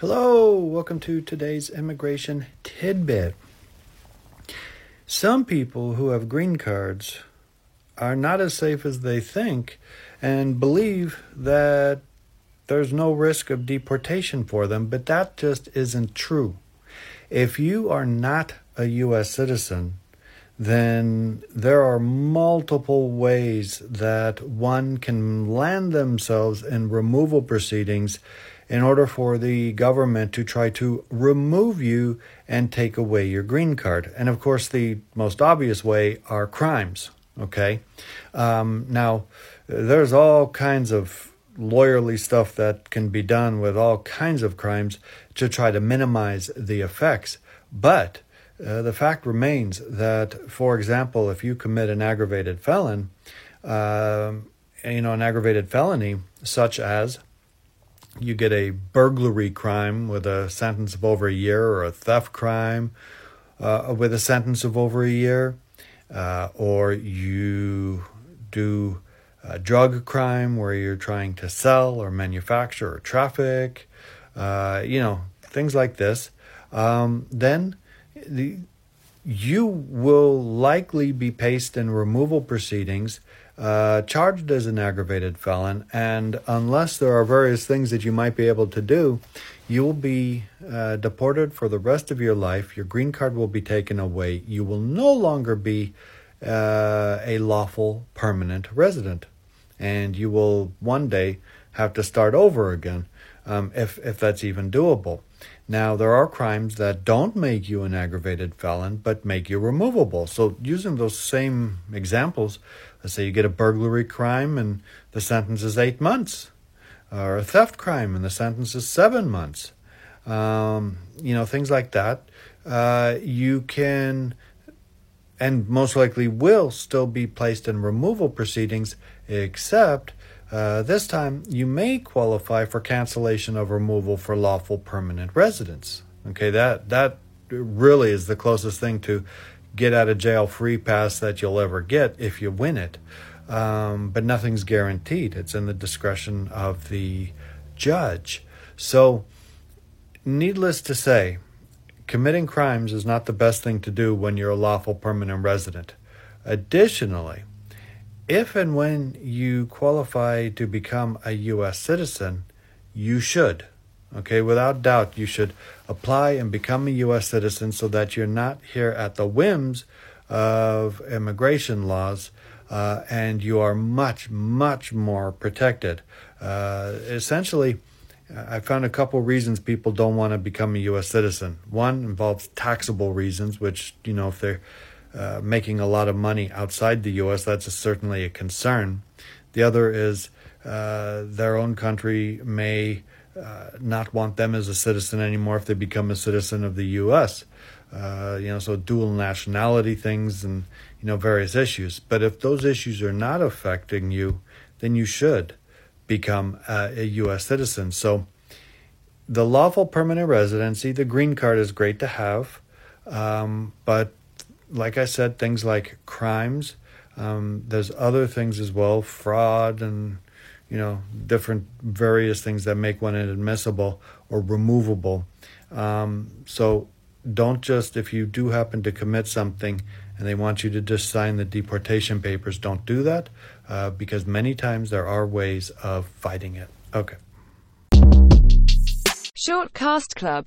Hello, welcome to today's immigration tidbit. Some people who have green cards are not as safe as they think and believe that there's no risk of deportation for them, but that just isn't true. If you are not a U.S. citizen, then there are multiple ways that one can land themselves in removal proceedings in order for the government to try to remove you and take away your green card. And of course, the most obvious way are crimes. Okay. Um, now, there's all kinds of lawyerly stuff that can be done with all kinds of crimes to try to minimize the effects. But uh, the fact remains that, for example, if you commit an aggravated felon, uh, you know, an aggravated felony such as you get a burglary crime with a sentence of over a year, or a theft crime uh, with a sentence of over a year, uh, or you do a drug crime where you're trying to sell or manufacture or traffic, uh, you know, things like this, um, then the, you will likely be placed in removal proceedings uh, charged as an aggravated felon, and unless there are various things that you might be able to do, you will be uh, deported for the rest of your life. Your green card will be taken away. You will no longer be uh, a lawful permanent resident, and you will one day have to start over again, um, if if that's even doable. Now, there are crimes that don't make you an aggravated felon, but make you removable. So, using those same examples, let's say you get a burglary crime and the sentence is eight months, or a theft crime and the sentence is seven months. Um, you know, things like that. Uh, you can, and most likely will, still be placed in removal proceedings, except uh, this time, you may qualify for cancellation of removal for lawful permanent residence. Okay, that that really is the closest thing to get out of jail free pass that you'll ever get if you win it. Um, but nothing's guaranteed. It's in the discretion of the judge. So, needless to say, committing crimes is not the best thing to do when you're a lawful permanent resident. Additionally, if and when you qualify to become a U.S. citizen, you should. Okay, without doubt, you should apply and become a U.S. citizen so that you're not here at the whims of immigration laws uh, and you are much, much more protected. Uh, essentially, I found a couple reasons people don't want to become a U.S. citizen. One involves taxable reasons, which, you know, if they're uh, making a lot of money outside the U.S., that's a, certainly a concern. The other is uh, their own country may uh, not want them as a citizen anymore if they become a citizen of the U.S. Uh, you know, so dual nationality things and you know various issues. But if those issues are not affecting you, then you should become a U.S. citizen. So the lawful permanent residency, the green card is great to have, um, but like I said, things like crimes. Um, there's other things as well, fraud and you know different various things that make one inadmissible or removable. Um, so don't just if you do happen to commit something and they want you to just sign the deportation papers, don't do that uh, because many times there are ways of fighting it. Okay. Shortcast Club